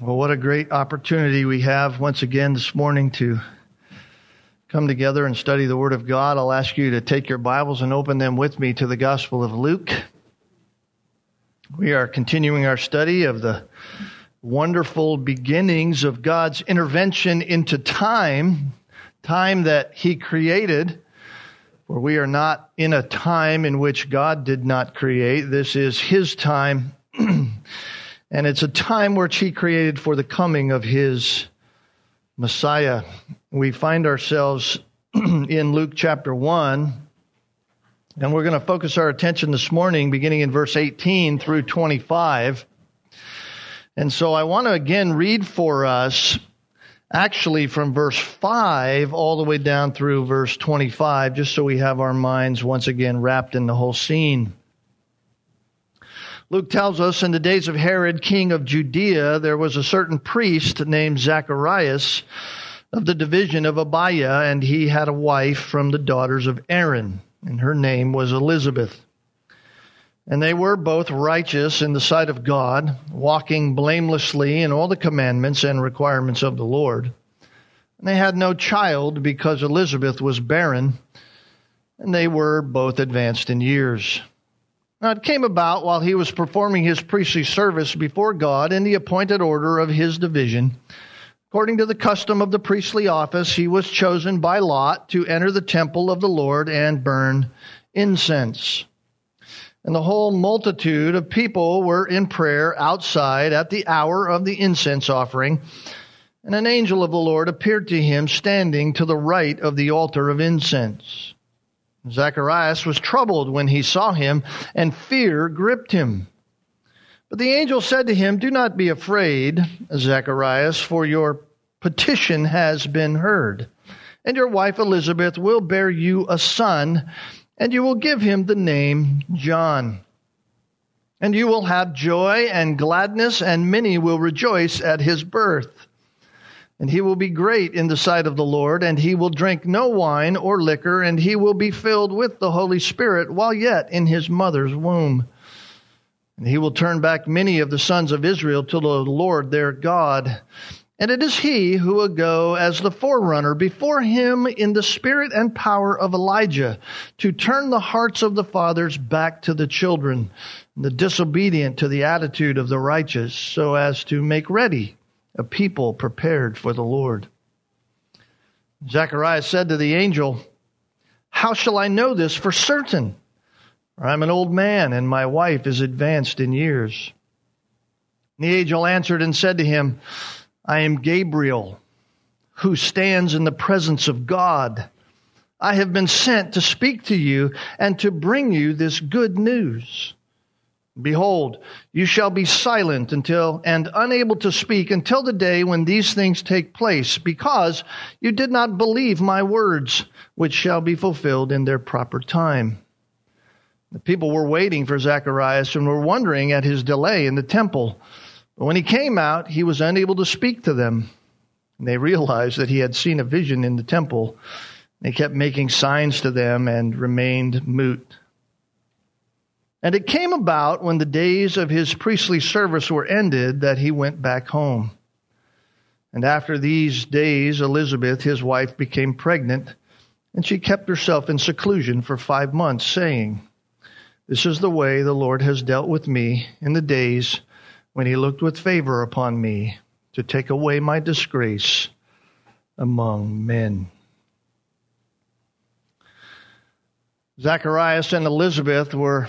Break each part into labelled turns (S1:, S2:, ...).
S1: Well, what a great opportunity we have once again this morning to come together and study the Word of God. I'll ask you to take your Bibles and open them with me to the Gospel of Luke. We are continuing our study of the wonderful beginnings of God's intervention into time, time that He created. For we are not in a time in which God did not create. This is His time. And it's a time which he created for the coming of his Messiah. We find ourselves in Luke chapter 1, and we're going to focus our attention this morning beginning in verse 18 through 25. And so I want to again read for us actually from verse 5 all the way down through verse 25, just so we have our minds once again wrapped in the whole scene. Luke tells us in the days of Herod, king of Judea, there was a certain priest named Zacharias of the division of Abiah, and he had a wife from the daughters of Aaron, and her name was Elizabeth. And they were both righteous in the sight of God, walking blamelessly in all the commandments and requirements of the Lord. And they had no child because Elizabeth was barren, and they were both advanced in years. Now, it came about while he was performing his priestly service before God in the appointed order of his division. According to the custom of the priestly office, he was chosen by lot to enter the temple of the Lord and burn incense. And the whole multitude of people were in prayer outside at the hour of the incense offering. And an angel of the Lord appeared to him standing to the right of the altar of incense. Zacharias was troubled when he saw him, and fear gripped him. But the angel said to him, Do not be afraid, Zacharias, for your petition has been heard. And your wife Elizabeth will bear you a son, and you will give him the name John. And you will have joy and gladness, and many will rejoice at his birth and he will be great in the sight of the Lord, and he will drink no wine or liquor, and he will be filled with the Holy Spirit while yet in his mother's womb. And he will turn back many of the sons of Israel to the Lord their God. And it is he who will go as the forerunner before him in the spirit and power of Elijah to turn the hearts of the fathers back to the children, the disobedient to the attitude of the righteous, so as to make ready a people prepared for the Lord. Zacharias said to the angel, How shall I know this for certain? I'm an old man, and my wife is advanced in years. And the angel answered and said to him, I am Gabriel, who stands in the presence of God. I have been sent to speak to you and to bring you this good news. Behold, you shall be silent until and unable to speak until the day when these things take place, because you did not believe my words, which shall be fulfilled in their proper time. The people were waiting for Zacharias and were wondering at his delay in the temple. But when he came out, he was unable to speak to them. And they realized that he had seen a vision in the temple. They kept making signs to them and remained mute. And it came about when the days of his priestly service were ended that he went back home. And after these days, Elizabeth, his wife, became pregnant, and she kept herself in seclusion for five months, saying, This is the way the Lord has dealt with me in the days when he looked with favor upon me to take away my disgrace among men. Zacharias and Elizabeth were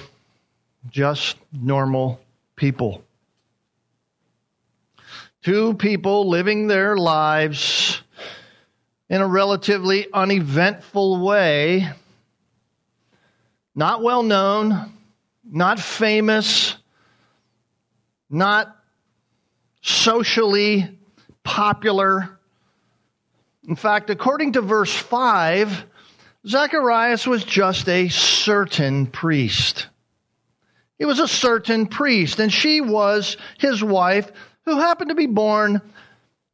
S1: just normal people. Two people living their lives in a relatively uneventful way, not well known, not famous, not socially popular. In fact, according to verse 5, Zacharias was just a certain priest. He was a certain priest, and she was his wife, who happened to be born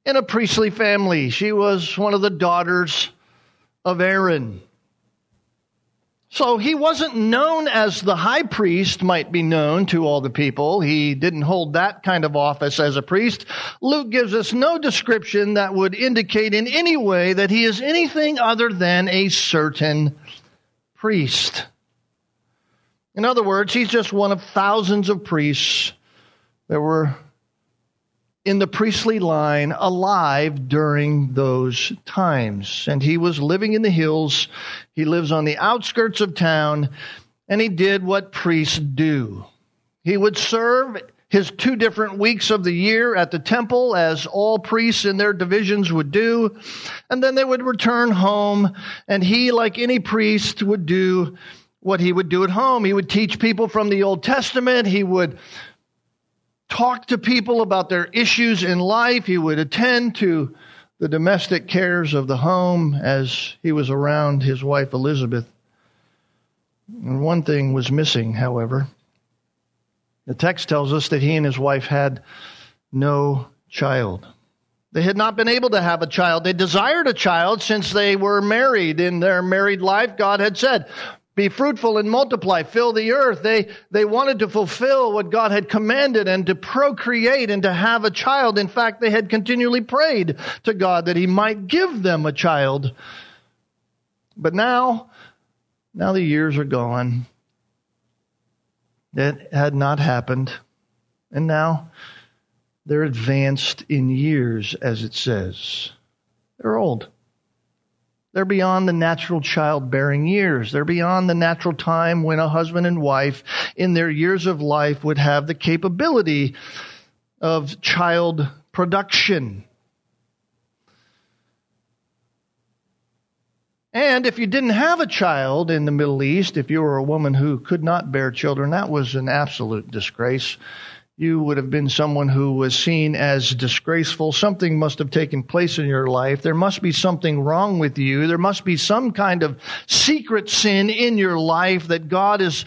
S1: in a priestly family. She was one of the daughters of Aaron. So he wasn't known as the high priest might be known to all the people. He didn't hold that kind of office as a priest. Luke gives us no description that would indicate in any way that he is anything other than a certain priest. In other words, he's just one of thousands of priests that were in the priestly line alive during those times. And he was living in the hills. He lives on the outskirts of town, and he did what priests do. He would serve his two different weeks of the year at the temple, as all priests in their divisions would do. And then they would return home, and he, like any priest, would do what he would do at home. He would teach people from the Old Testament. He would talk to people about their issues in life. He would attend to the domestic cares of the home as he was around his wife Elizabeth. And one thing was missing, however. The text tells us that he and his wife had no child. They had not been able to have a child. They desired a child since they were married. In their married life, God had said, be fruitful and multiply, fill the earth. They, they wanted to fulfill what God had commanded and to procreate and to have a child. In fact, they had continually prayed to God that He might give them a child. But now, now the years are gone. That had not happened. And now they're advanced in years, as it says. They're old. They're beyond the natural childbearing years. They're beyond the natural time when a husband and wife in their years of life would have the capability of child production. And if you didn't have a child in the Middle East, if you were a woman who could not bear children, that was an absolute disgrace you would have been someone who was seen as disgraceful. Something must have taken place in your life. There must be something wrong with you. There must be some kind of secret sin in your life that God is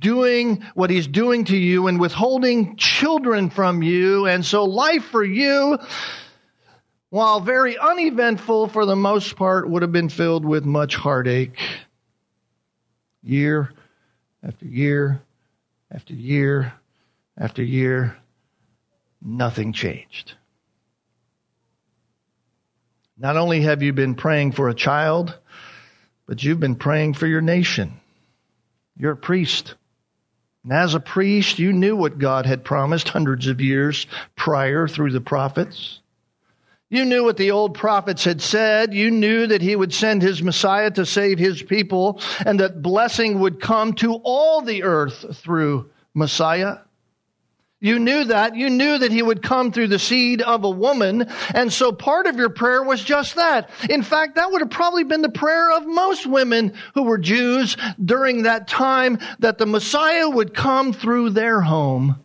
S1: doing what He's doing to you and withholding children from you. And so life for you, while very uneventful for the most part, would have been filled with much heartache. Year after year after year after year, nothing changed. Not only have you been praying for a child, but you've been praying for your nation. You're a priest. And as a priest, you knew what God had promised hundreds of years prior through the prophets. You knew what the old prophets had said. You knew that he would send his Messiah to save his people and that blessing would come to all the earth through Messiah. You knew that. You knew that he would come through the seed of a woman. And so part of your prayer was just that. In fact, that would have probably been the prayer of most women who were Jews during that time that the Messiah would come through their home.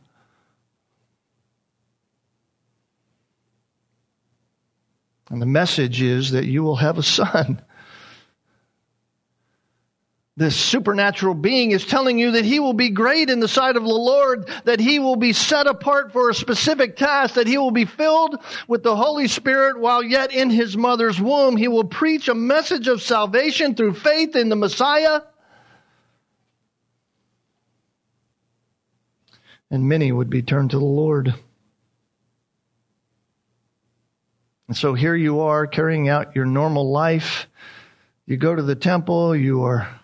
S1: And the message is that you will have a son this supernatural being is telling you that he will be great in the sight of the Lord, that he will be set apart for a specific task, that he will be filled with the Holy Spirit while yet in his mother's womb. He will preach a message of salvation through faith in the Messiah. And many would be turned to the Lord. And so here you are carrying out your normal life. You go to the temple, you are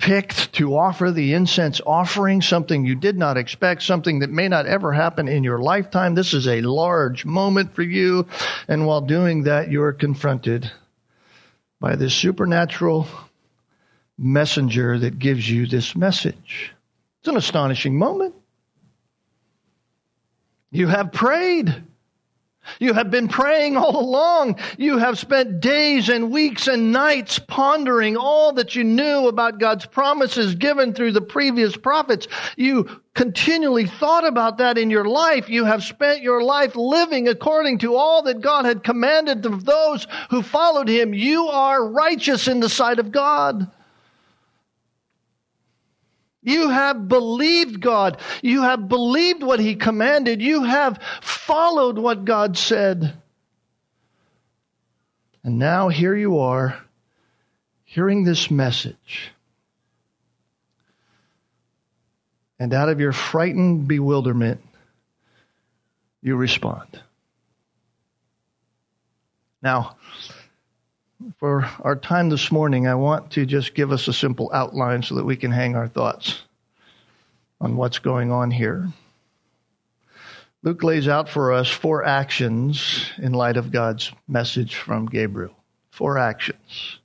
S1: picked to offer the incense offering, something you did not expect, something that may not ever happen in your lifetime. This is a large moment for you. And while doing that, you are confronted by this supernatural messenger that gives you this message. It's an astonishing moment. You have prayed. You have been praying all along. You have spent days and weeks and nights pondering all that you knew about God's promises given through the previous prophets. You continually thought about that in your life. You have spent your life living according to all that God had commanded of those who followed him. You are righteous in the sight of God. You have believed God. You have believed what He commanded. You have followed what God said. And now here you are hearing this message. And out of your frightened bewilderment, you respond. Now, for our time this morning, I want to just give us a simple outline so that we can hang our thoughts on what's going on here. Luke lays out for us four actions in light of God's message from Gabriel. Four actions.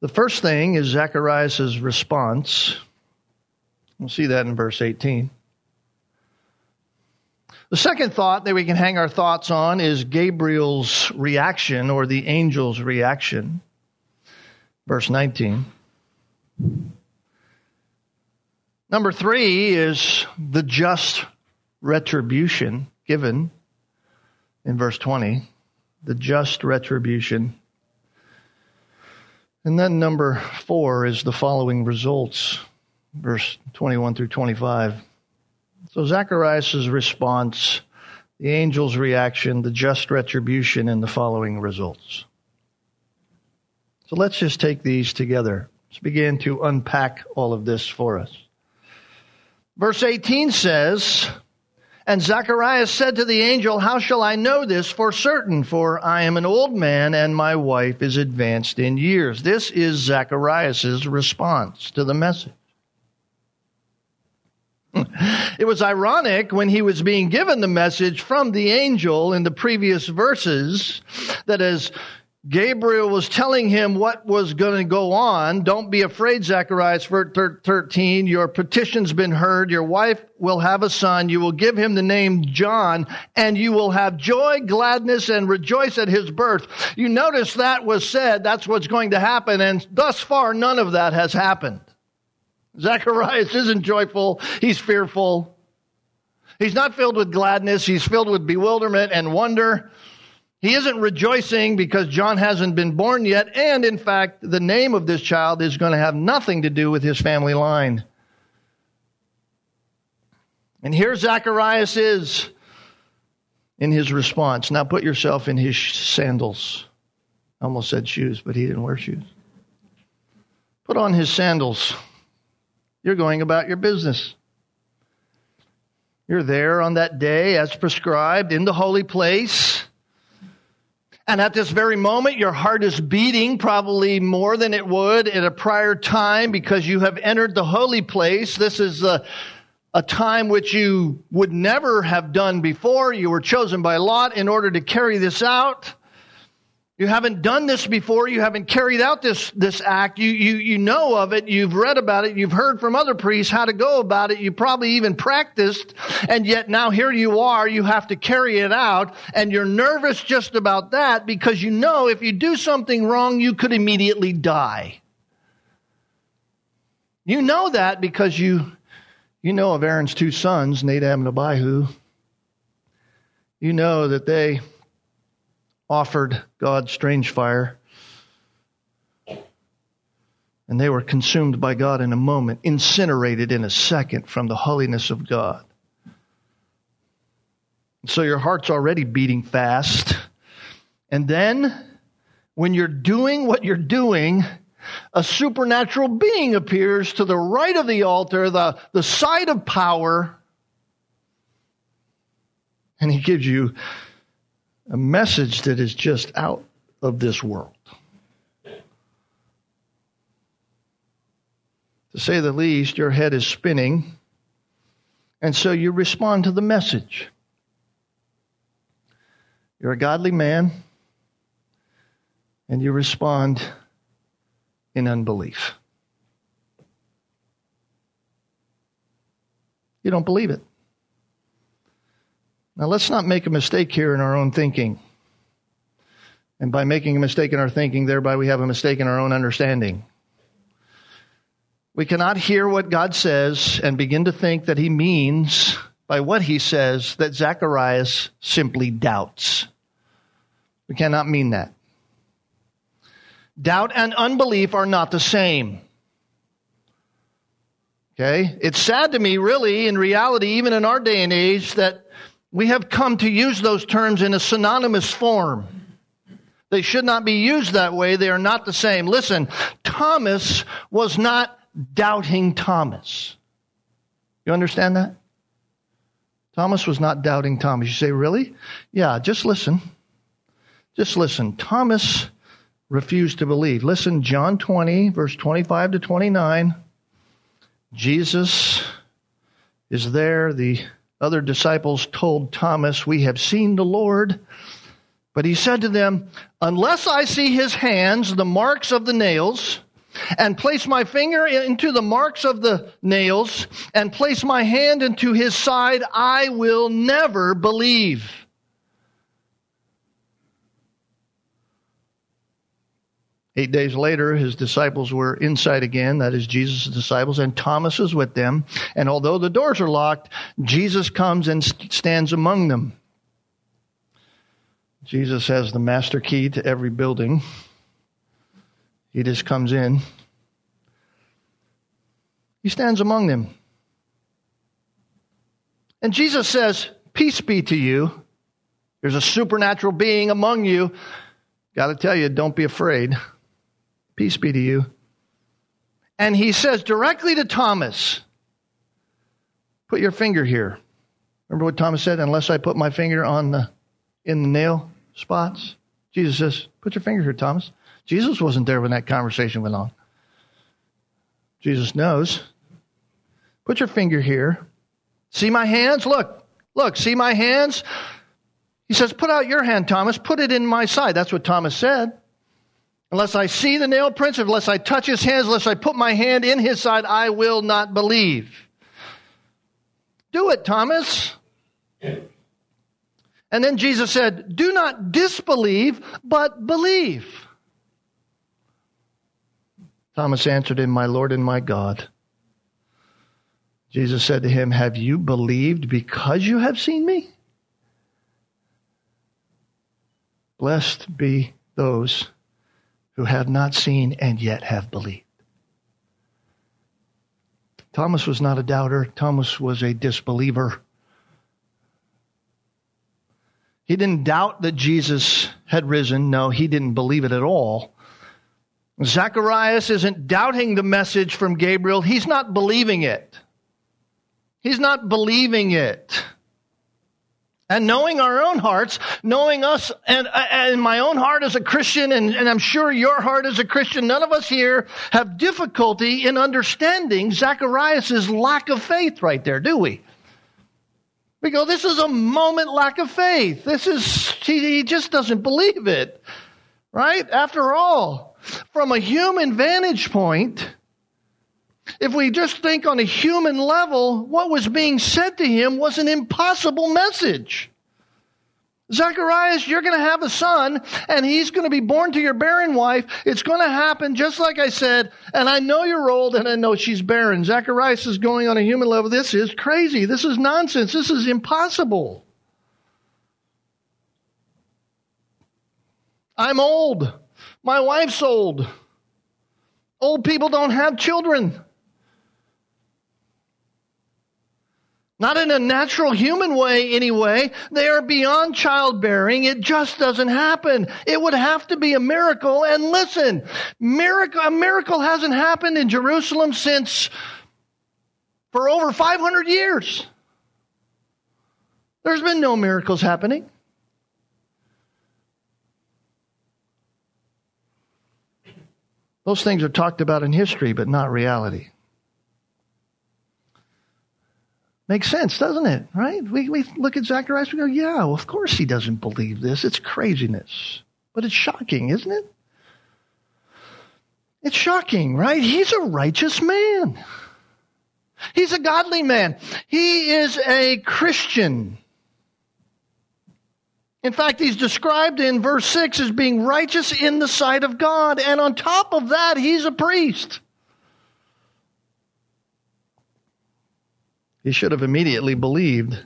S1: The first thing is Zacharias' response. We'll see that in verse 18. The second thought that we can hang our thoughts on is Gabriel's reaction or the angel's reaction. Verse 19. Number three is the just retribution given in verse 20. The just retribution. And then number four is the following results, verse 21 through 25. So Zacharias' response, the angel's reaction, the just retribution, and the following results. So let's just take these together. Let's begin to unpack all of this for us. Verse 18 says, And Zacharias said to the angel, How shall I know this for certain? For I am an old man and my wife is advanced in years. This is Zacharias' response to the message. It was ironic when he was being given the message from the angel in the previous verses that as Gabriel was telling him what was going to go on. Don't be afraid, Zacharias 13. Your petition's been heard. Your wife will have a son. You will give him the name John, and you will have joy, gladness, and rejoice at his birth. You notice that was said. That's what's going to happen. And thus far, none of that has happened. Zacharias isn't joyful. He's fearful. He's not filled with gladness. He's filled with bewilderment and wonder. He isn't rejoicing because John hasn't been born yet. And in fact, the name of this child is going to have nothing to do with his family line. And here Zacharias is in his response. Now put yourself in his sandals. I almost said shoes, but he didn't wear shoes. Put on his sandals. You're going about your business. You're there on that day as prescribed in the holy place. And at this very moment, your heart is beating probably more than it would at a prior time because you have entered the holy place. This is a, a time which you would never have done before. You were chosen by lot in order to carry this out. You haven't done this before. You haven't carried out this, this act. You, you, you know of it. You've read about it. You've heard from other priests how to go about it. You probably even practiced. And yet now here you are. You have to carry it out. And you're nervous just about that because you know if you do something wrong, you could immediately die. You know that because you, you know of Aaron's two sons, Nadab and Abihu. You know that they offered God strange fire. And they were consumed by God in a moment, incinerated in a second from the holiness of God. So your heart's already beating fast. And then, when you're doing what you're doing, a supernatural being appears to the right of the altar, the, the side of power, and he gives you a message that is just out of this world. To say the least, your head is spinning, and so you respond to the message. You're a godly man, and you respond in unbelief. You don't believe it. Now, let's not make a mistake here in our own thinking. And by making a mistake in our thinking, thereby we have a mistake in our own understanding. We cannot hear what God says and begin to think that He means by what He says that Zacharias simply doubts. We cannot mean that. Doubt and unbelief are not the same. Okay? It's sad to me, really, in reality, even in our day and age, that we have come to use those terms in a synonymous form. They should not be used that way. They are not the same. Listen, Thomas was not doubting Thomas. You understand that? Thomas was not doubting Thomas. You say, really? Yeah, just listen. Just listen. Thomas refused to believe. Listen, John 20, verse 25 to 29. Jesus is there. The other disciples told Thomas, We have seen the Lord. But he said to them, Unless I see his hands, the marks of the nails, and place my finger into the marks of the nails, and place my hand into his side, I will never believe. Eight days later, his disciples were inside again, that is Jesus' disciples, and Thomas is with them. And although the doors are locked, Jesus comes and stands among them. Jesus has the master key to every building. He just comes in. He stands among them. And Jesus says, Peace be to you. There's a supernatural being among you. Got to tell you, don't be afraid. Peace be to you. And he says directly to Thomas, Put your finger here. Remember what Thomas said? Unless I put my finger on the in the nail spots. Jesus says, Put your finger here, Thomas. Jesus wasn't there when that conversation went on. Jesus knows. Put your finger here. See my hands? Look, look, see my hands? He says, Put out your hand, Thomas. Put it in my side. That's what Thomas said. Unless I see the nail prints, unless I touch his hands, unless I put my hand in his side, I will not believe. Do it, Thomas. And then Jesus said, Do not disbelieve, but believe. Thomas answered him, My Lord and my God. Jesus said to him, Have you believed because you have seen me? Blessed be those who have not seen and yet have believed. Thomas was not a doubter, Thomas was a disbeliever. He didn't doubt that Jesus had risen. No, he didn't believe it at all. Zacharias isn't doubting the message from Gabriel. He's not believing it. He's not believing it. And knowing our own hearts, knowing us and, and my own heart as a Christian, and, and I'm sure your heart as a Christian, none of us here have difficulty in understanding Zacharias' lack of faith right there, do we? We go, this is a moment lack of faith. This is, he, he just doesn't believe it. Right? After all, from a human vantage point, if we just think on a human level, what was being said to him was an impossible message. Zacharias, you're going to have a son, and he's going to be born to your barren wife. It's going to happen just like I said, and I know you're old, and I know she's barren. Zacharias is going on a human level. This is crazy. This is nonsense. This is impossible. I'm old. My wife's old. Old people don't have children. Not in a natural human way, anyway. They are beyond childbearing. It just doesn't happen. It would have to be a miracle. And listen, miracle, a miracle hasn't happened in Jerusalem since for over 500 years. There's been no miracles happening. Those things are talked about in history, but not reality. Makes sense, doesn't it? Right? We, we look at Zacharias, we go, yeah, well, of course he doesn't believe this. It's craziness. But it's shocking, isn't it? It's shocking, right? He's a righteous man. He's a godly man. He is a Christian. In fact, he's described in verse 6 as being righteous in the sight of God. And on top of that, he's a priest. He should have immediately believed.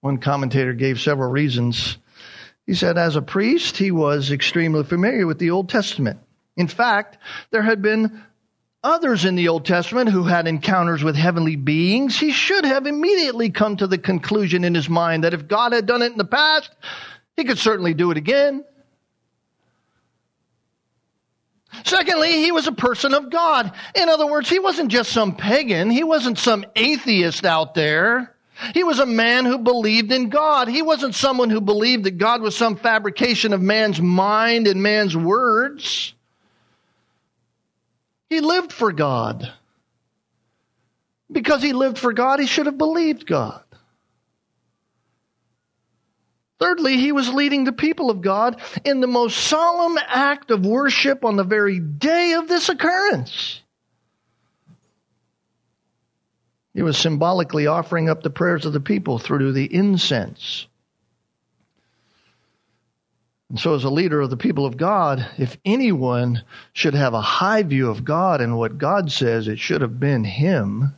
S1: One commentator gave several reasons. He said, as a priest, he was extremely familiar with the Old Testament. In fact, there had been others in the Old Testament who had encounters with heavenly beings. He should have immediately come to the conclusion in his mind that if God had done it in the past, he could certainly do it again. Secondly, he was a person of God. In other words, he wasn't just some pagan. He wasn't some atheist out there. He was a man who believed in God. He wasn't someone who believed that God was some fabrication of man's mind and man's words. He lived for God. Because he lived for God, he should have believed God. Thirdly, he was leading the people of God in the most solemn act of worship on the very day of this occurrence. He was symbolically offering up the prayers of the people through the incense. And so, as a leader of the people of God, if anyone should have a high view of God and what God says, it should have been him.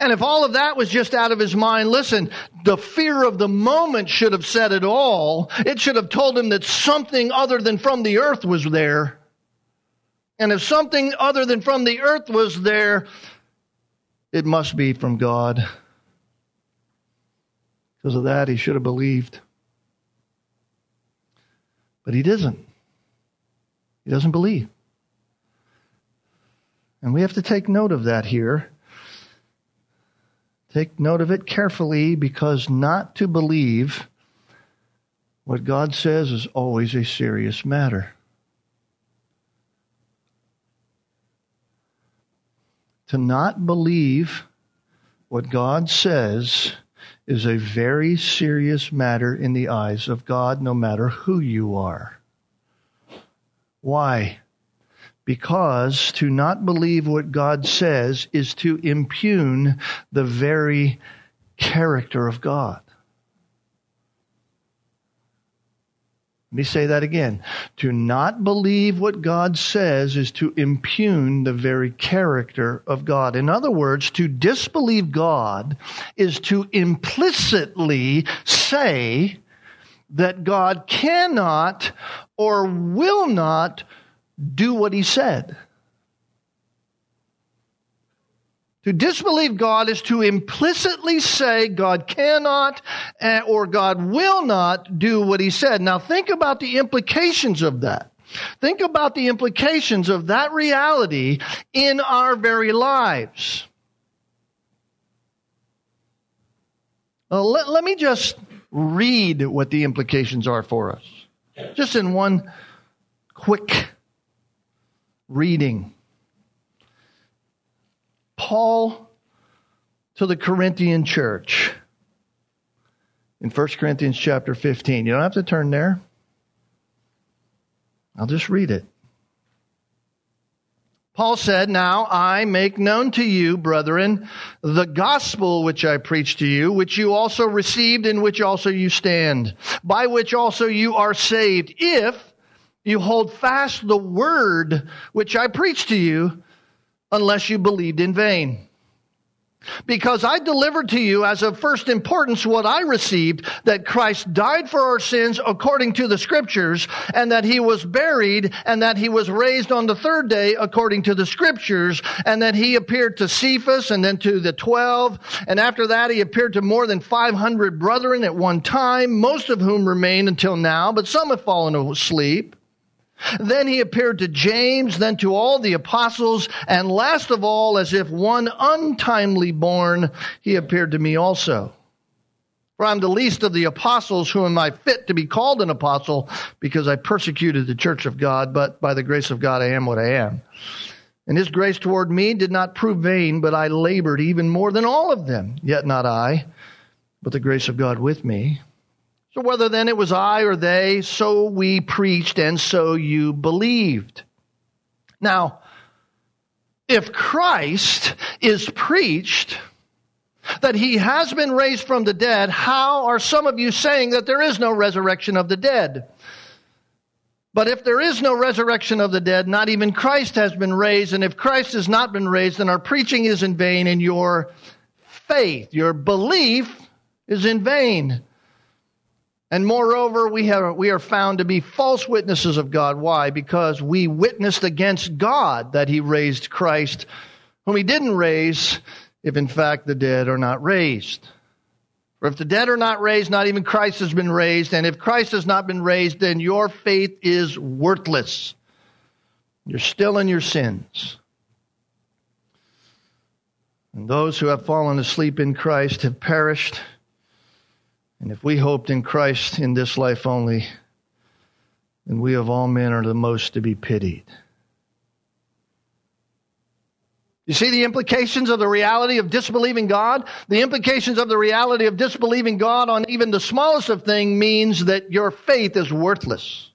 S1: And if all of that was just out of his mind, listen, the fear of the moment should have said it all. It should have told him that something other than from the earth was there. And if something other than from the earth was there, it must be from God. Because of that, he should have believed. But he doesn't. He doesn't believe. And we have to take note of that here. Take note of it carefully because not to believe what God says is always a serious matter. To not believe what God says is a very serious matter in the eyes of God, no matter who you are. Why? Because to not believe what God says is to impugn the very character of God. Let me say that again. To not believe what God says is to impugn the very character of God. In other words, to disbelieve God is to implicitly say that God cannot or will not do what he said. To disbelieve God is to implicitly say God cannot eh, or God will not do what he said. Now think about the implications of that. Think about the implications of that reality in our very lives. Well, let, let me just read what the implications are for us. Just in one quick reading. Paul to the Corinthian church in 1 Corinthians chapter 15. You don't have to turn there. I'll just read it. Paul said, Now I make known to you, brethren, the gospel which I preached to you, which you also received, in which also you stand, by which also you are saved, if you hold fast the word which I preached to you, unless you believed in vain. Because I delivered to you as of first importance what I received, that Christ died for our sins according to the scriptures, and that he was buried, and that he was raised on the third day according to the scriptures, and that he appeared to Cephas and then to the twelve, and after that he appeared to more than 500 brethren at one time, most of whom remain until now, but some have fallen asleep. Then he appeared to James, then to all the apostles, and last of all, as if one untimely born, he appeared to me also. For I'm the least of the apostles, who am I fit to be called an apostle, because I persecuted the church of God, but by the grace of God I am what I am. And his grace toward me did not prove vain, but I labored even more than all of them, yet not I, but the grace of God with me. So whether then it was I or they, so we preached and so you believed. Now, if Christ is preached that he has been raised from the dead, how are some of you saying that there is no resurrection of the dead? But if there is no resurrection of the dead, not even Christ has been raised. And if Christ has not been raised, then our preaching is in vain and your faith, your belief is in vain. And moreover, we, have, we are found to be false witnesses of God. Why? Because we witnessed against God that he raised Christ, whom he didn't raise, if in fact the dead are not raised. For if the dead are not raised, not even Christ has been raised. And if Christ has not been raised, then your faith is worthless. You're still in your sins. And those who have fallen asleep in Christ have perished. And if we hoped in Christ in this life only, then we of all men are the most to be pitied. You see the implications of the reality of disbelieving God? The implications of the reality of disbelieving God on even the smallest of things means that your faith is worthless.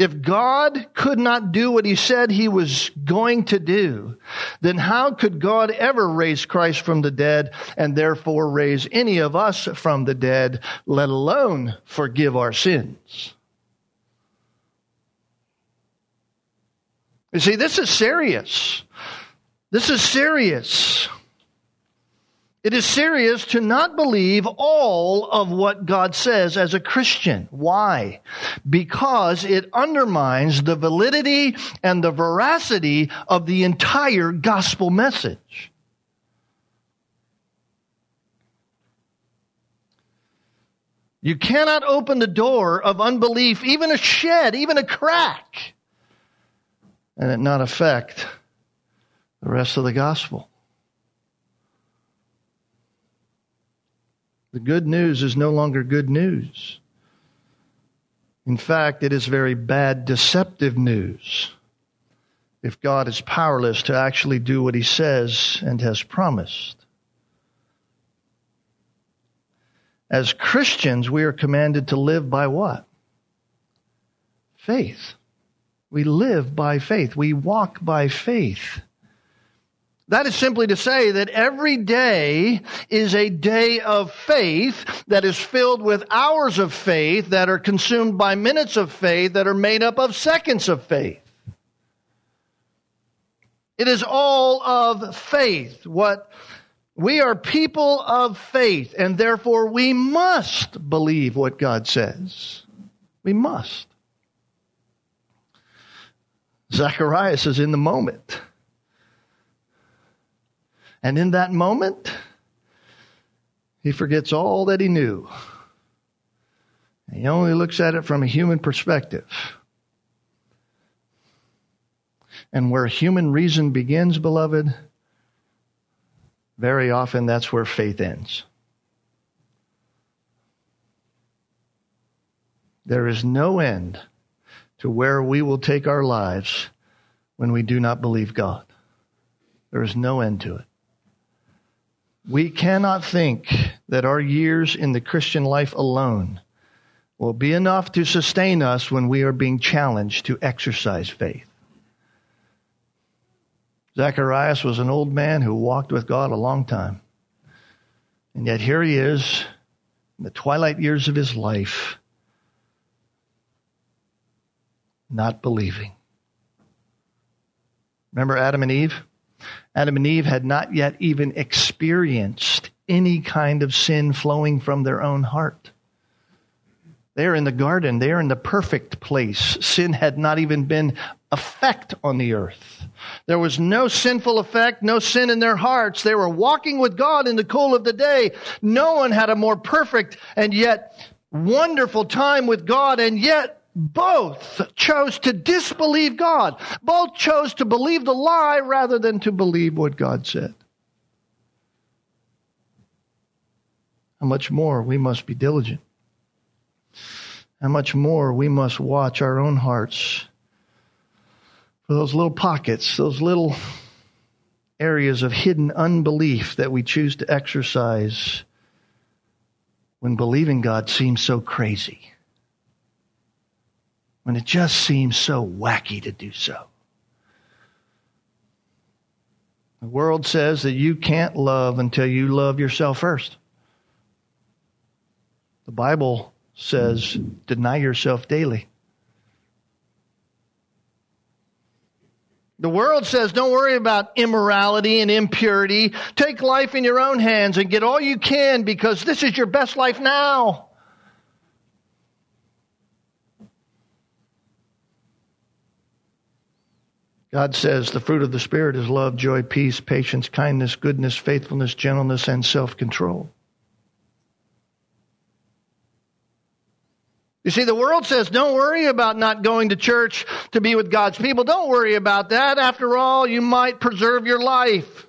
S1: If God could not do what he said he was going to do, then how could God ever raise Christ from the dead and therefore raise any of us from the dead, let alone forgive our sins? You see, this is serious. This is serious. It is serious to not believe all of what God says as a Christian. Why? Because it undermines the validity and the veracity of the entire gospel message. You cannot open the door of unbelief, even a shed, even a crack, and it not affect the rest of the gospel. The good news is no longer good news. In fact, it is very bad, deceptive news if God is powerless to actually do what he says and has promised. As Christians, we are commanded to live by what? Faith. We live by faith. We walk by faith. That is simply to say that every day is a day of faith that is filled with hours of faith that are consumed by minutes of faith that are made up of seconds of faith. It is all of faith. What we are people of faith, and therefore we must believe what God says. We must. Zacharias is in the moment. And in that moment, he forgets all that he knew. He only looks at it from a human perspective. And where human reason begins, beloved, very often that's where faith ends. There is no end to where we will take our lives when we do not believe God. There is no end to it. We cannot think that our years in the Christian life alone will be enough to sustain us when we are being challenged to exercise faith. Zacharias was an old man who walked with God a long time. And yet here he is in the twilight years of his life, not believing. Remember Adam and Eve? Adam and Eve had not yet even experienced any kind of sin flowing from their own heart. They're in the garden. They're in the perfect place. Sin had not even been effect on the earth. There was no sinful effect, no sin in their hearts. They were walking with God in the cool of the day. No one had a more perfect and yet wonderful time with God, and yet both chose to disbelieve God. Both chose to believe the lie rather than to believe what God said. How much more we must be diligent. How much more we must watch our own hearts for those little pockets, those little areas of hidden unbelief that we choose to exercise when believing God seems so crazy when it just seems so wacky to do so. The world says that you can't love until you love yourself first. The Bible says, deny yourself daily. The world says, don't worry about immorality and impurity. Take life in your own hands and get all you can because this is your best life now. God says the fruit of the Spirit is love, joy, peace, patience, kindness, goodness, faithfulness, gentleness, and self control. You see, the world says, don't worry about not going to church to be with God's people. Don't worry about that. After all, you might preserve your life.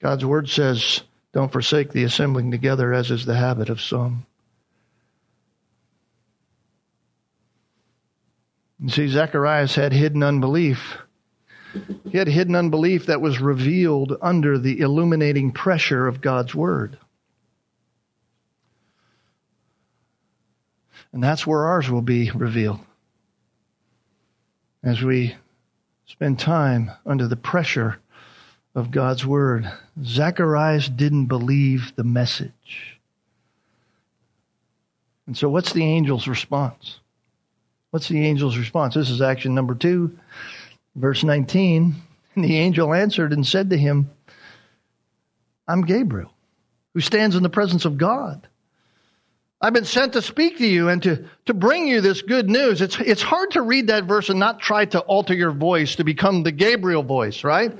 S1: God's word says, don't forsake the assembling together as is the habit of some. You see, Zacharias had hidden unbelief. He had hidden unbelief that was revealed under the illuminating pressure of God's word. And that's where ours will be revealed. As we spend time under the pressure of God's word. Zacharias didn't believe the message. And so, what's the angel's response? What's the angel's response? This is action number two, verse 19. And the angel answered and said to him, I'm Gabriel, who stands in the presence of God. I've been sent to speak to you and to, to bring you this good news. It's, it's hard to read that verse and not try to alter your voice to become the Gabriel voice, right?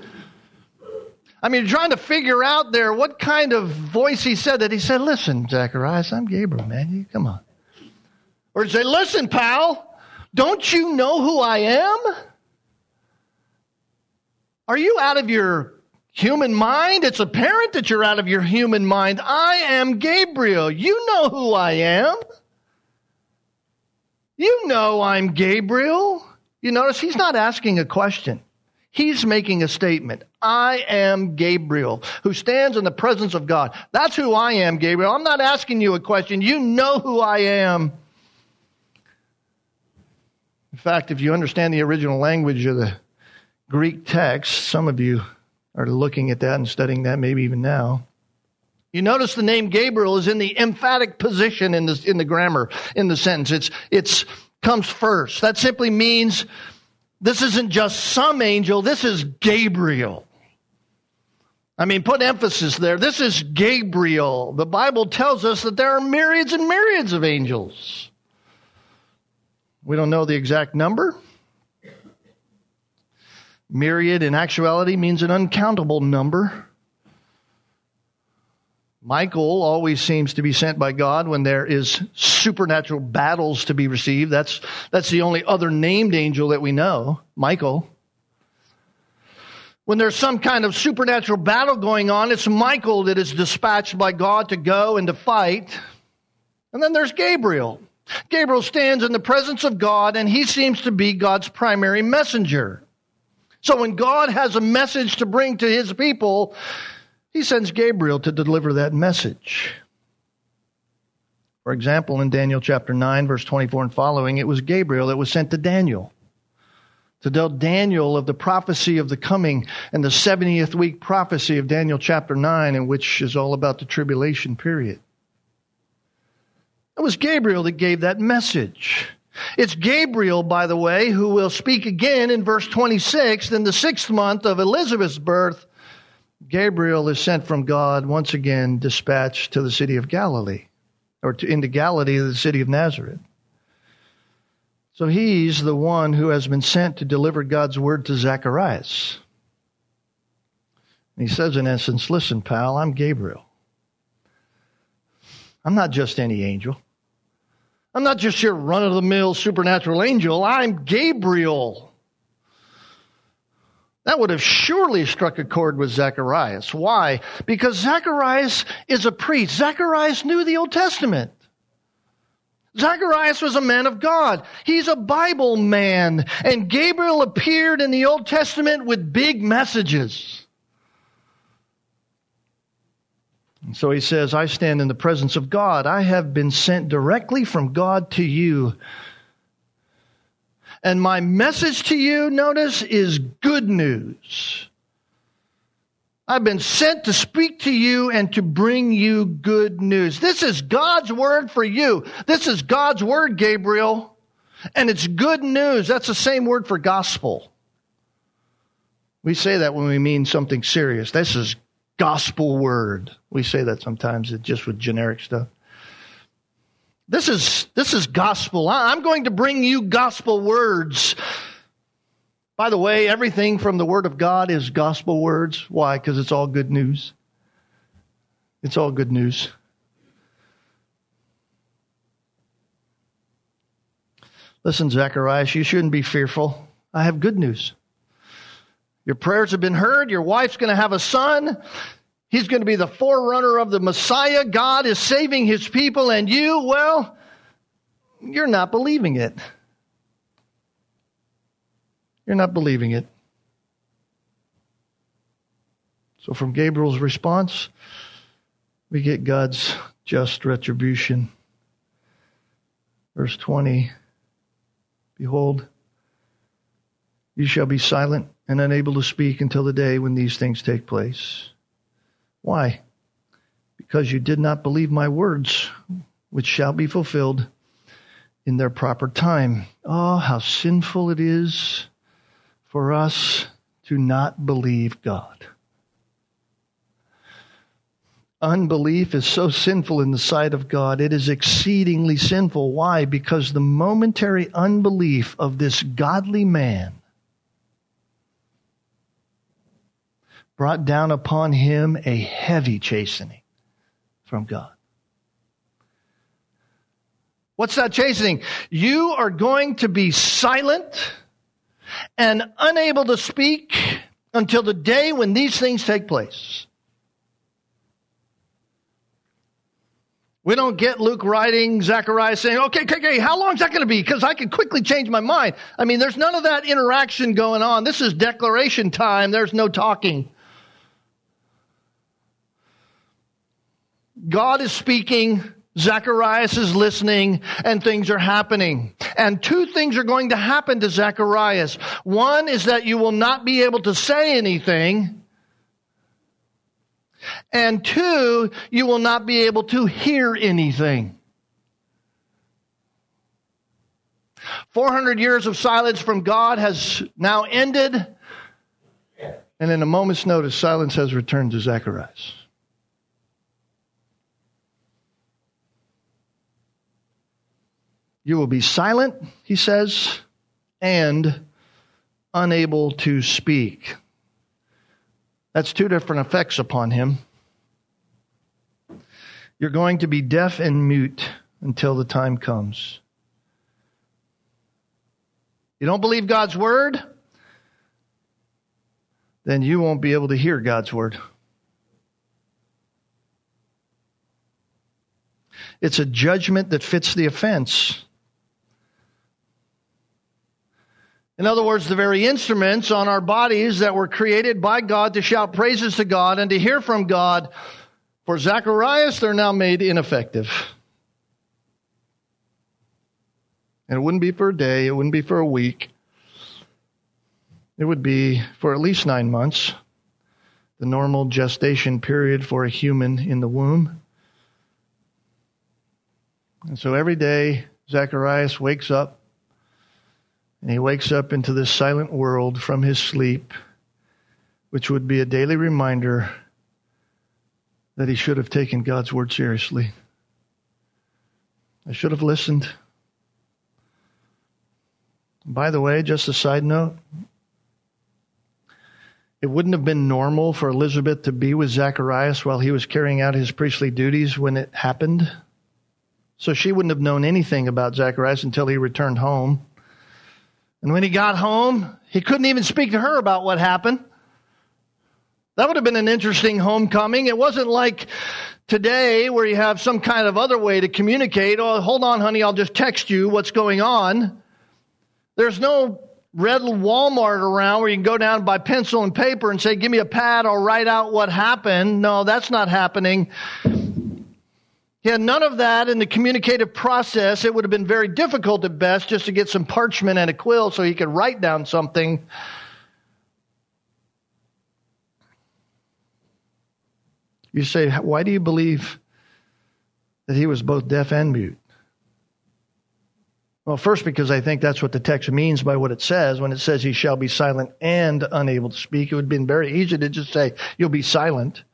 S1: I mean, you're trying to figure out there what kind of voice he said that. He said, Listen, Zacharias, I'm Gabriel, man. You come on. Or say, Listen, pal, don't you know who I am? Are you out of your human mind? It's apparent that you're out of your human mind. I am Gabriel. You know who I am. You know I'm Gabriel. You notice he's not asking a question. He's making a statement. I am Gabriel, who stands in the presence of God. That's who I am, Gabriel. I'm not asking you a question. You know who I am. In fact, if you understand the original language of the Greek text, some of you are looking at that and studying that maybe even now. You notice the name Gabriel is in the emphatic position in the, in the grammar, in the sentence. It's, it's comes first. That simply means this isn't just some angel, this is Gabriel. I mean, put emphasis there. This is Gabriel. The Bible tells us that there are myriads and myriads of angels. We don't know the exact number. Myriad in actuality means an uncountable number. Michael always seems to be sent by God when there is supernatural battles to be received. That's, that's the only other named angel that we know, Michael. When there's some kind of supernatural battle going on, it's Michael that is dispatched by God to go and to fight. And then there's Gabriel. Gabriel stands in the presence of God and he seems to be God's primary messenger. So when God has a message to bring to his people, he sends Gabriel to deliver that message. For example, in Daniel chapter 9, verse 24 and following, it was Gabriel that was sent to Daniel to tell Daniel of the prophecy of the coming and the 70th week prophecy of Daniel chapter 9, in which is all about the tribulation period. It was Gabriel that gave that message. It's Gabriel, by the way, who will speak again in verse 26 in the sixth month of Elizabeth's birth Gabriel is sent from God once again, dispatched to the city of Galilee, or to, into Galilee, the city of Nazareth. So he's the one who has been sent to deliver God's word to Zacharias. And he says, in essence, listen, pal, I'm Gabriel. I'm not just any angel. I'm not just your run of the mill supernatural angel. I'm Gabriel. That would have surely struck a chord with Zacharias. Why? Because Zacharias is a priest. Zacharias knew the Old Testament. Zacharias was a man of God. He's a Bible man. And Gabriel appeared in the Old Testament with big messages. And so he says, I stand in the presence of God. I have been sent directly from God to you and my message to you, notice, is good news. I've been sent to speak to you and to bring you good news. This is God's word for you. This is God's word, Gabriel. And it's good news. That's the same word for gospel. We say that when we mean something serious. This is gospel word. We say that sometimes just with generic stuff. This is, this is gospel. I'm going to bring you gospel words. By the way, everything from the Word of God is gospel words. Why? Because it's all good news. It's all good news. Listen, Zacharias, you shouldn't be fearful. I have good news. Your prayers have been heard. Your wife's going to have a son. He's going to be the forerunner of the Messiah. God is saving his people, and you, well, you're not believing it. You're not believing it. So, from Gabriel's response, we get God's just retribution. Verse 20 Behold, you shall be silent and unable to speak until the day when these things take place. Why? Because you did not believe my words, which shall be fulfilled in their proper time. Oh, how sinful it is for us to not believe God. Unbelief is so sinful in the sight of God. It is exceedingly sinful. Why? Because the momentary unbelief of this godly man brought down upon him a heavy chastening from God. What's that chastening? You are going to be silent and unable to speak until the day when these things take place. We don't get Luke writing, Zechariah saying, okay, okay, okay, how long is that going to be? Because I can quickly change my mind. I mean, there's none of that interaction going on. This is declaration time. There's no talking. God is speaking, Zacharias is listening, and things are happening. And two things are going to happen to Zacharias. One is that you will not be able to say anything. And two, you will not be able to hear anything. 400 years of silence from God has now ended. And in a moment's notice, silence has returned to Zacharias. You will be silent, he says, and unable to speak. That's two different effects upon him. You're going to be deaf and mute until the time comes. You don't believe God's word? Then you won't be able to hear God's word. It's a judgment that fits the offense. In other words, the very instruments on our bodies that were created by God to shout praises to God and to hear from God, for Zacharias, they're now made ineffective. And it wouldn't be for a day, it wouldn't be for a week. It would be for at least nine months, the normal gestation period for a human in the womb. And so every day, Zacharias wakes up and he wakes up into this silent world from his sleep, which would be a daily reminder that he should have taken God's word seriously. I should have listened. By the way, just a side note, it wouldn't have been normal for Elizabeth to be with Zacharias while he was carrying out his priestly duties when it happened. So she wouldn't have known anything about Zacharias until he returned home. And when he got home, he couldn't even speak to her about what happened. That would have been an interesting homecoming. It wasn't like today where you have some kind of other way to communicate. Oh, hold on, honey, I'll just text you what's going on. There's no red Walmart around where you can go down by pencil and paper and say, give me a pad, I'll write out what happened. No, that's not happening. He had none of that in the communicative process. It would have been very difficult at best just to get some parchment and a quill so he could write down something. You say, why do you believe that he was both deaf and mute? Well, first, because I think that's what the text means by what it says. When it says he shall be silent and unable to speak, it would have been very easy to just say, you'll be silent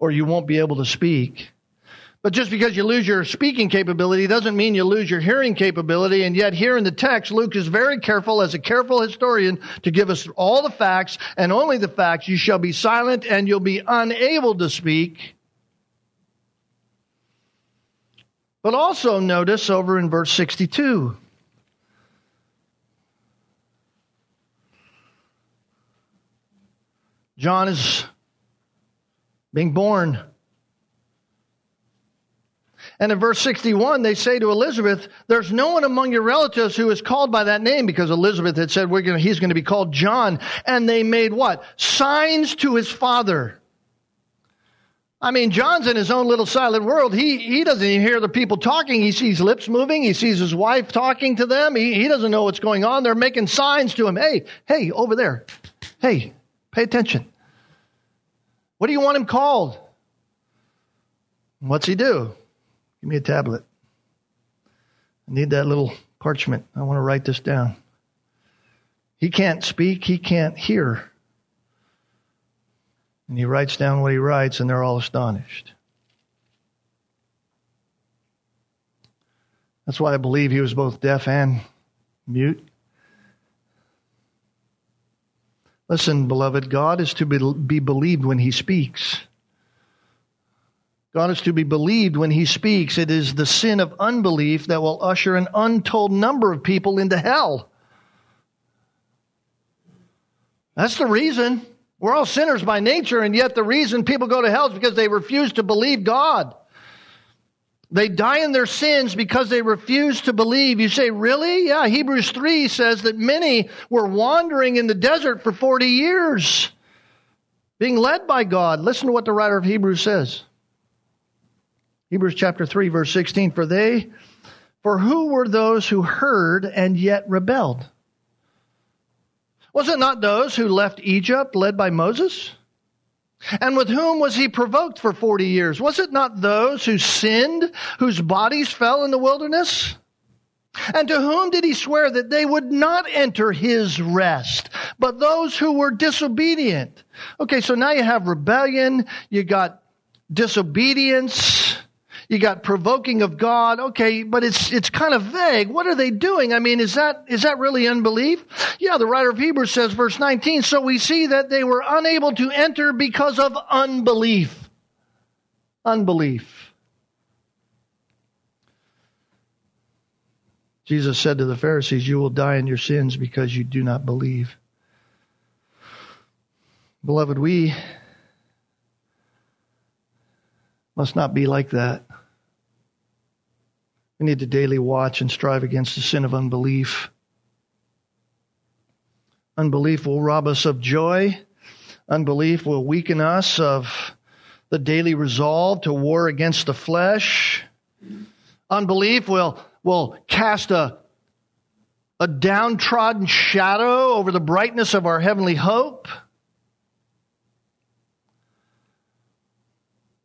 S1: or you won't be able to speak. But just because you lose your speaking capability doesn't mean you lose your hearing capability. And yet, here in the text, Luke is very careful, as a careful historian, to give us all the facts and only the facts. You shall be silent and you'll be unable to speak. But also notice over in verse 62. John is being born. And in verse 61, they say to Elizabeth, There's no one among your relatives who is called by that name because Elizabeth had said, We're gonna, He's going to be called John. And they made what? Signs to his father. I mean, John's in his own little silent world. He, he doesn't even hear the people talking. He sees lips moving. He sees his wife talking to them. He, he doesn't know what's going on. They're making signs to him. Hey, hey, over there. Hey, pay attention. What do you want him called? What's he do? Give me a tablet. I need that little parchment. I want to write this down. He can't speak. He can't hear. And he writes down what he writes, and they're all astonished. That's why I believe he was both deaf and mute. Listen, beloved, God is to be believed when he speaks. God is to be believed when he speaks. It is the sin of unbelief that will usher an untold number of people into hell. That's the reason. We're all sinners by nature, and yet the reason people go to hell is because they refuse to believe God. They die in their sins because they refuse to believe. You say, really? Yeah, Hebrews 3 says that many were wandering in the desert for 40 years, being led by God. Listen to what the writer of Hebrews says. Hebrews chapter 3, verse 16. For they, for who were those who heard and yet rebelled? Was it not those who left Egypt led by Moses? And with whom was he provoked for 40 years? Was it not those who sinned, whose bodies fell in the wilderness? And to whom did he swear that they would not enter his rest, but those who were disobedient? Okay, so now you have rebellion, you got disobedience, you got provoking of God. Okay, but it's it's kind of vague. What are they doing? I mean, is that is that really unbelief? Yeah, the writer of Hebrews says verse 19, so we see that they were unable to enter because of unbelief. Unbelief. Jesus said to the Pharisees, You will die in your sins because you do not believe. Beloved, we must not be like that. We need to daily watch and strive against the sin of unbelief. Unbelief will rob us of joy. Unbelief will weaken us of the daily resolve to war against the flesh. Unbelief will, will cast a, a downtrodden shadow over the brightness of our heavenly hope.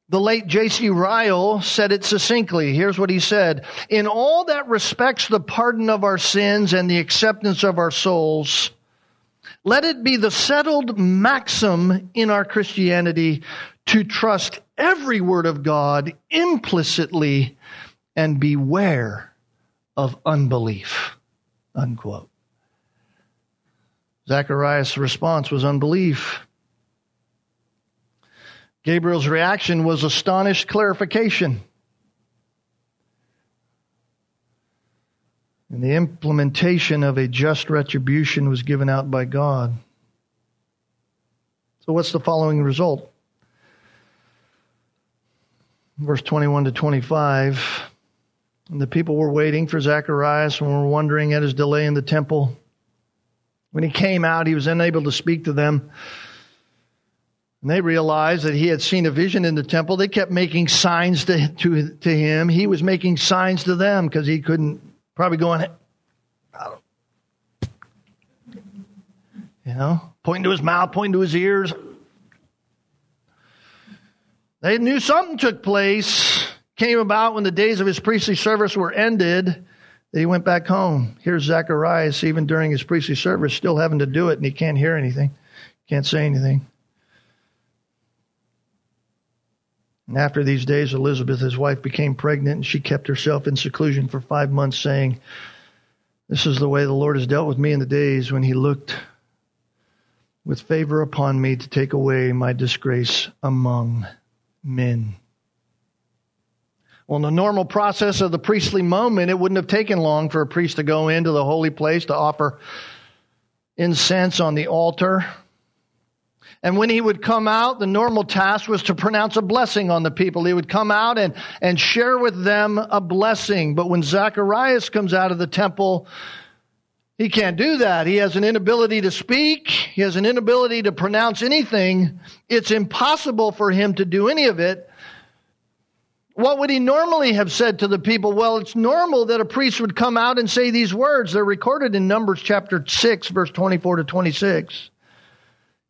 S1: The late J.C. Ryle said it succinctly. Here's what he said. In all that respects the pardon of our sins and the acceptance of our souls, let it be the settled maxim in our Christianity to trust every word of God implicitly and beware of unbelief. Unquote. Zacharias' response was unbelief. Gabriel's reaction was astonished clarification. And the implementation of a just retribution was given out by God. So, what's the following result? Verse 21 to 25. And the people were waiting for Zacharias and were wondering at his delay in the temple. When he came out, he was unable to speak to them. And they realized that he had seen a vision in the temple. They kept making signs to, to, to him. He was making signs to them because he couldn't, probably go on, you know, pointing to his mouth, pointing to his ears. They knew something took place, came about when the days of his priestly service were ended, that he went back home. Here's Zacharias, even during his priestly service, still having to do it, and he can't hear anything, can't say anything. And after these days, Elizabeth, his wife, became pregnant, and she kept herself in seclusion for five months, saying, This is the way the Lord has dealt with me in the days when he looked with favor upon me to take away my disgrace among men. Well, in the normal process of the priestly moment, it wouldn't have taken long for a priest to go into the holy place to offer incense on the altar and when he would come out, the normal task was to pronounce a blessing on the people. He would come out and, and share with them a blessing. But when Zacharias comes out of the temple, he can't do that. He has an inability to speak. He has an inability to pronounce anything. It's impossible for him to do any of it. What would he normally have said to the people? Well, it's normal that a priest would come out and say these words. They're recorded in Numbers chapter 6, verse 24 to 26.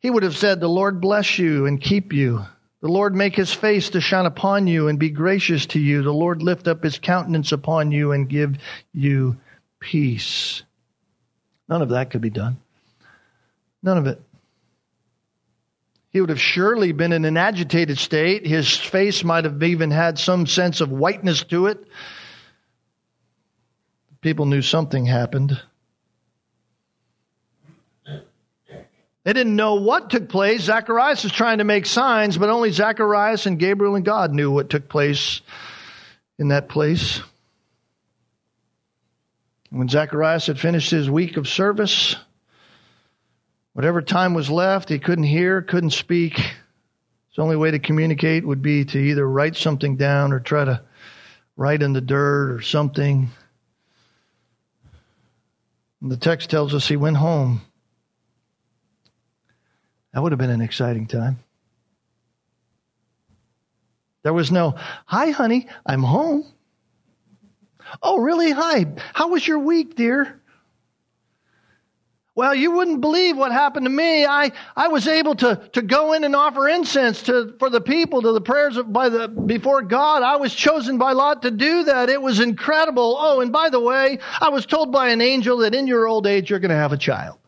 S1: He would have said, The Lord bless you and keep you. The Lord make his face to shine upon you and be gracious to you. The Lord lift up his countenance upon you and give you peace. None of that could be done. None of it. He would have surely been in an agitated state. His face might have even had some sense of whiteness to it. People knew something happened. They didn't know what took place. Zacharias was trying to make signs, but only Zacharias and Gabriel and God knew what took place in that place. When Zacharias had finished his week of service, whatever time was left, he couldn't hear, couldn't speak. His only way to communicate would be to either write something down or try to write in the dirt or something. And the text tells us he went home. That would have been an exciting time. There was no, hi, honey, I'm home. Oh, really? Hi. How was your week, dear? Well, you wouldn't believe what happened to me. I, I was able to, to go in and offer incense to, for the people, to the prayers of, by the, before God. I was chosen by lot to do that. It was incredible. Oh, and by the way, I was told by an angel that in your old age you're going to have a child.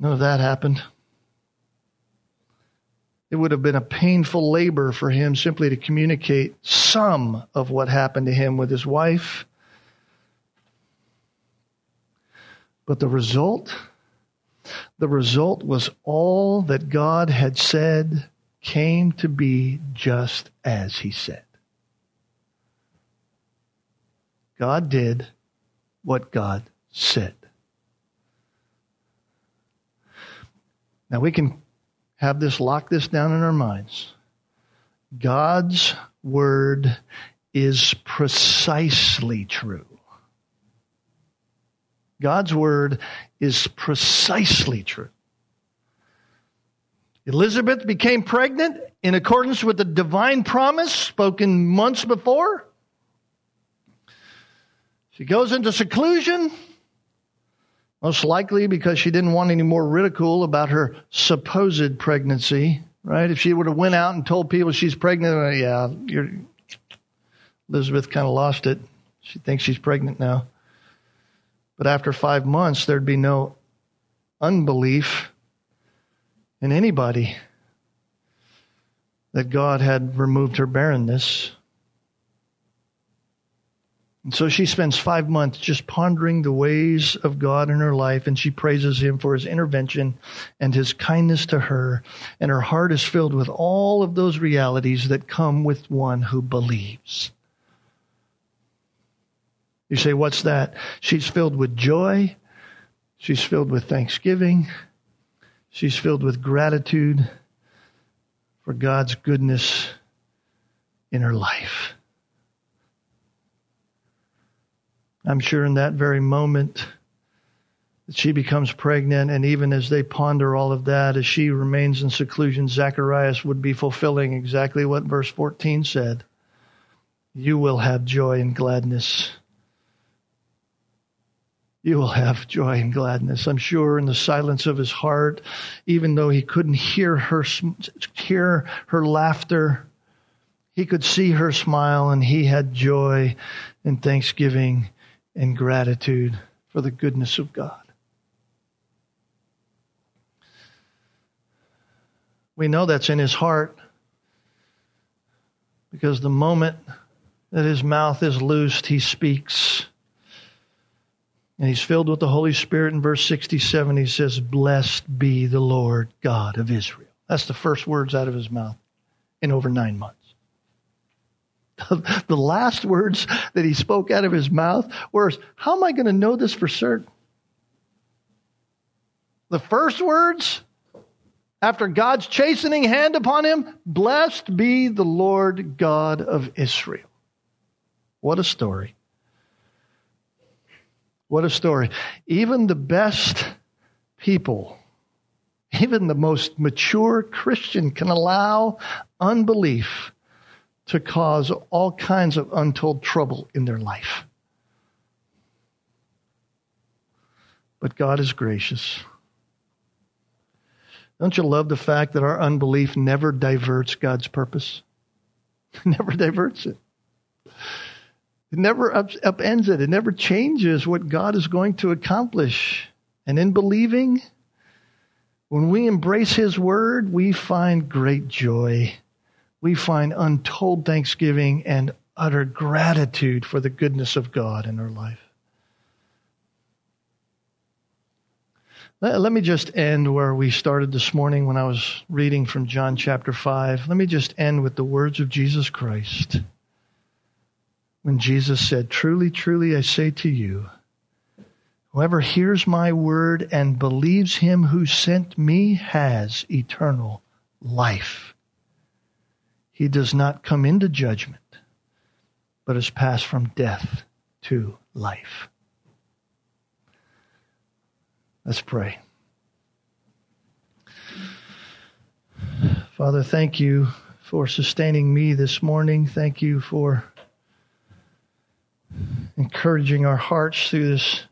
S1: None of that happened. It would have been a painful labor for him simply to communicate some of what happened to him with his wife. But the result, the result was all that God had said came to be just as he said. God did what God said. Now we can have this, lock this down in our minds. God's word is precisely true. God's word is precisely true. Elizabeth became pregnant in accordance with the divine promise spoken months before. She goes into seclusion. Most likely because she didn't want any more ridicule about her supposed pregnancy, right? If she would have went out and told people she's pregnant, uh, yeah, Elizabeth kind of lost it. She thinks she's pregnant now. But after five months, there'd be no unbelief in anybody that God had removed her barrenness. And so she spends five months just pondering the ways of God in her life, and she praises Him for His intervention and His kindness to her. And her heart is filled with all of those realities that come with one who believes. You say, What's that? She's filled with joy. She's filled with thanksgiving. She's filled with gratitude for God's goodness in her life. I'm sure in that very moment that she becomes pregnant, and even as they ponder all of that, as she remains in seclusion, Zacharias would be fulfilling exactly what verse 14 said. You will have joy and gladness. You will have joy and gladness. I'm sure in the silence of his heart, even though he couldn't hear her, hear her laughter, he could see her smile and he had joy and thanksgiving and gratitude for the goodness of God. We know that's in his heart because the moment that his mouth is loosed, he speaks. And he's filled with the Holy Spirit. In verse 67, he says, Blessed be the Lord God of Israel. That's the first words out of his mouth in over nine months. the last words that he spoke out of his mouth were, How am I going to know this for certain? The first words after God's chastening hand upon him, Blessed be the Lord God of Israel. What a story. What a story. Even the best people, even the most mature Christian, can allow unbelief to cause all kinds of untold trouble in their life. But God is gracious. Don't you love the fact that our unbelief never diverts God's purpose? never diverts it. It never up, upends it. It never changes what God is going to accomplish. And in believing, when we embrace His Word, we find great joy. We find untold thanksgiving and utter gratitude for the goodness of God in our life. Let me just end where we started this morning when I was reading from John chapter 5. Let me just end with the words of Jesus Christ. When Jesus said, Truly, truly, I say to you, whoever hears my word and believes him who sent me has eternal life. He does not come into judgment, but has passed from death to life. Let's pray. Father, thank you for sustaining me this morning. Thank you for encouraging our hearts through this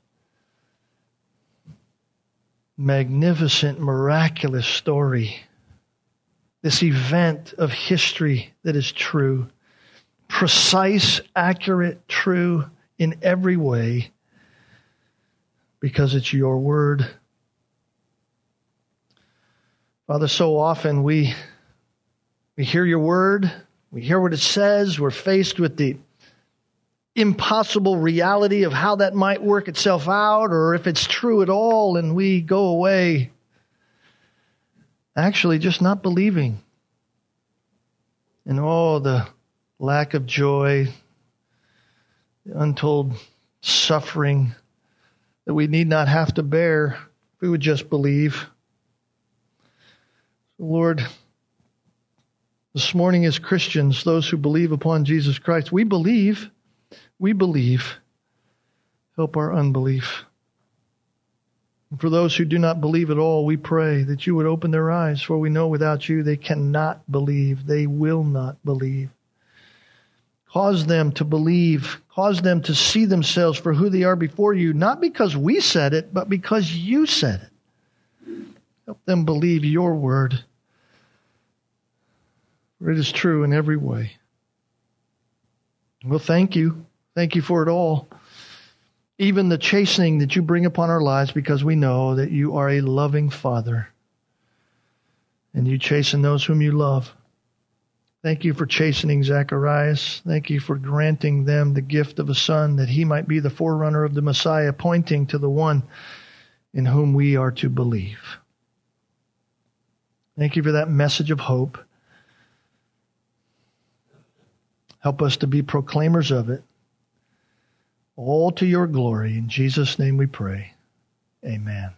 S1: magnificent, miraculous story. This event of history that is true, precise, accurate, true in every way because it's your word. Father, so often we, we hear your word, we hear what it says, we're faced with the impossible reality of how that might work itself out or if it's true at all, and we go away actually just not believing. And oh, the lack of joy, the untold suffering that we need not have to bear if we would just believe. Lord, this morning as Christians, those who believe upon Jesus Christ, we believe, we believe. Help our unbelief. For those who do not believe at all, we pray that you would open their eyes, for we know without you they cannot believe. They will not believe. Cause them to believe. Cause them to see themselves for who they are before you, not because we said it, but because you said it. Help them believe your word. For it is true in every way. Well, thank you. Thank you for it all. Even the chastening that you bring upon our lives because we know that you are a loving Father and you chasten those whom you love. Thank you for chastening Zacharias. Thank you for granting them the gift of a son that he might be the forerunner of the Messiah, pointing to the one in whom we are to believe. Thank you for that message of hope. Help us to be proclaimers of it, all to your glory. In Jesus' name we pray. Amen.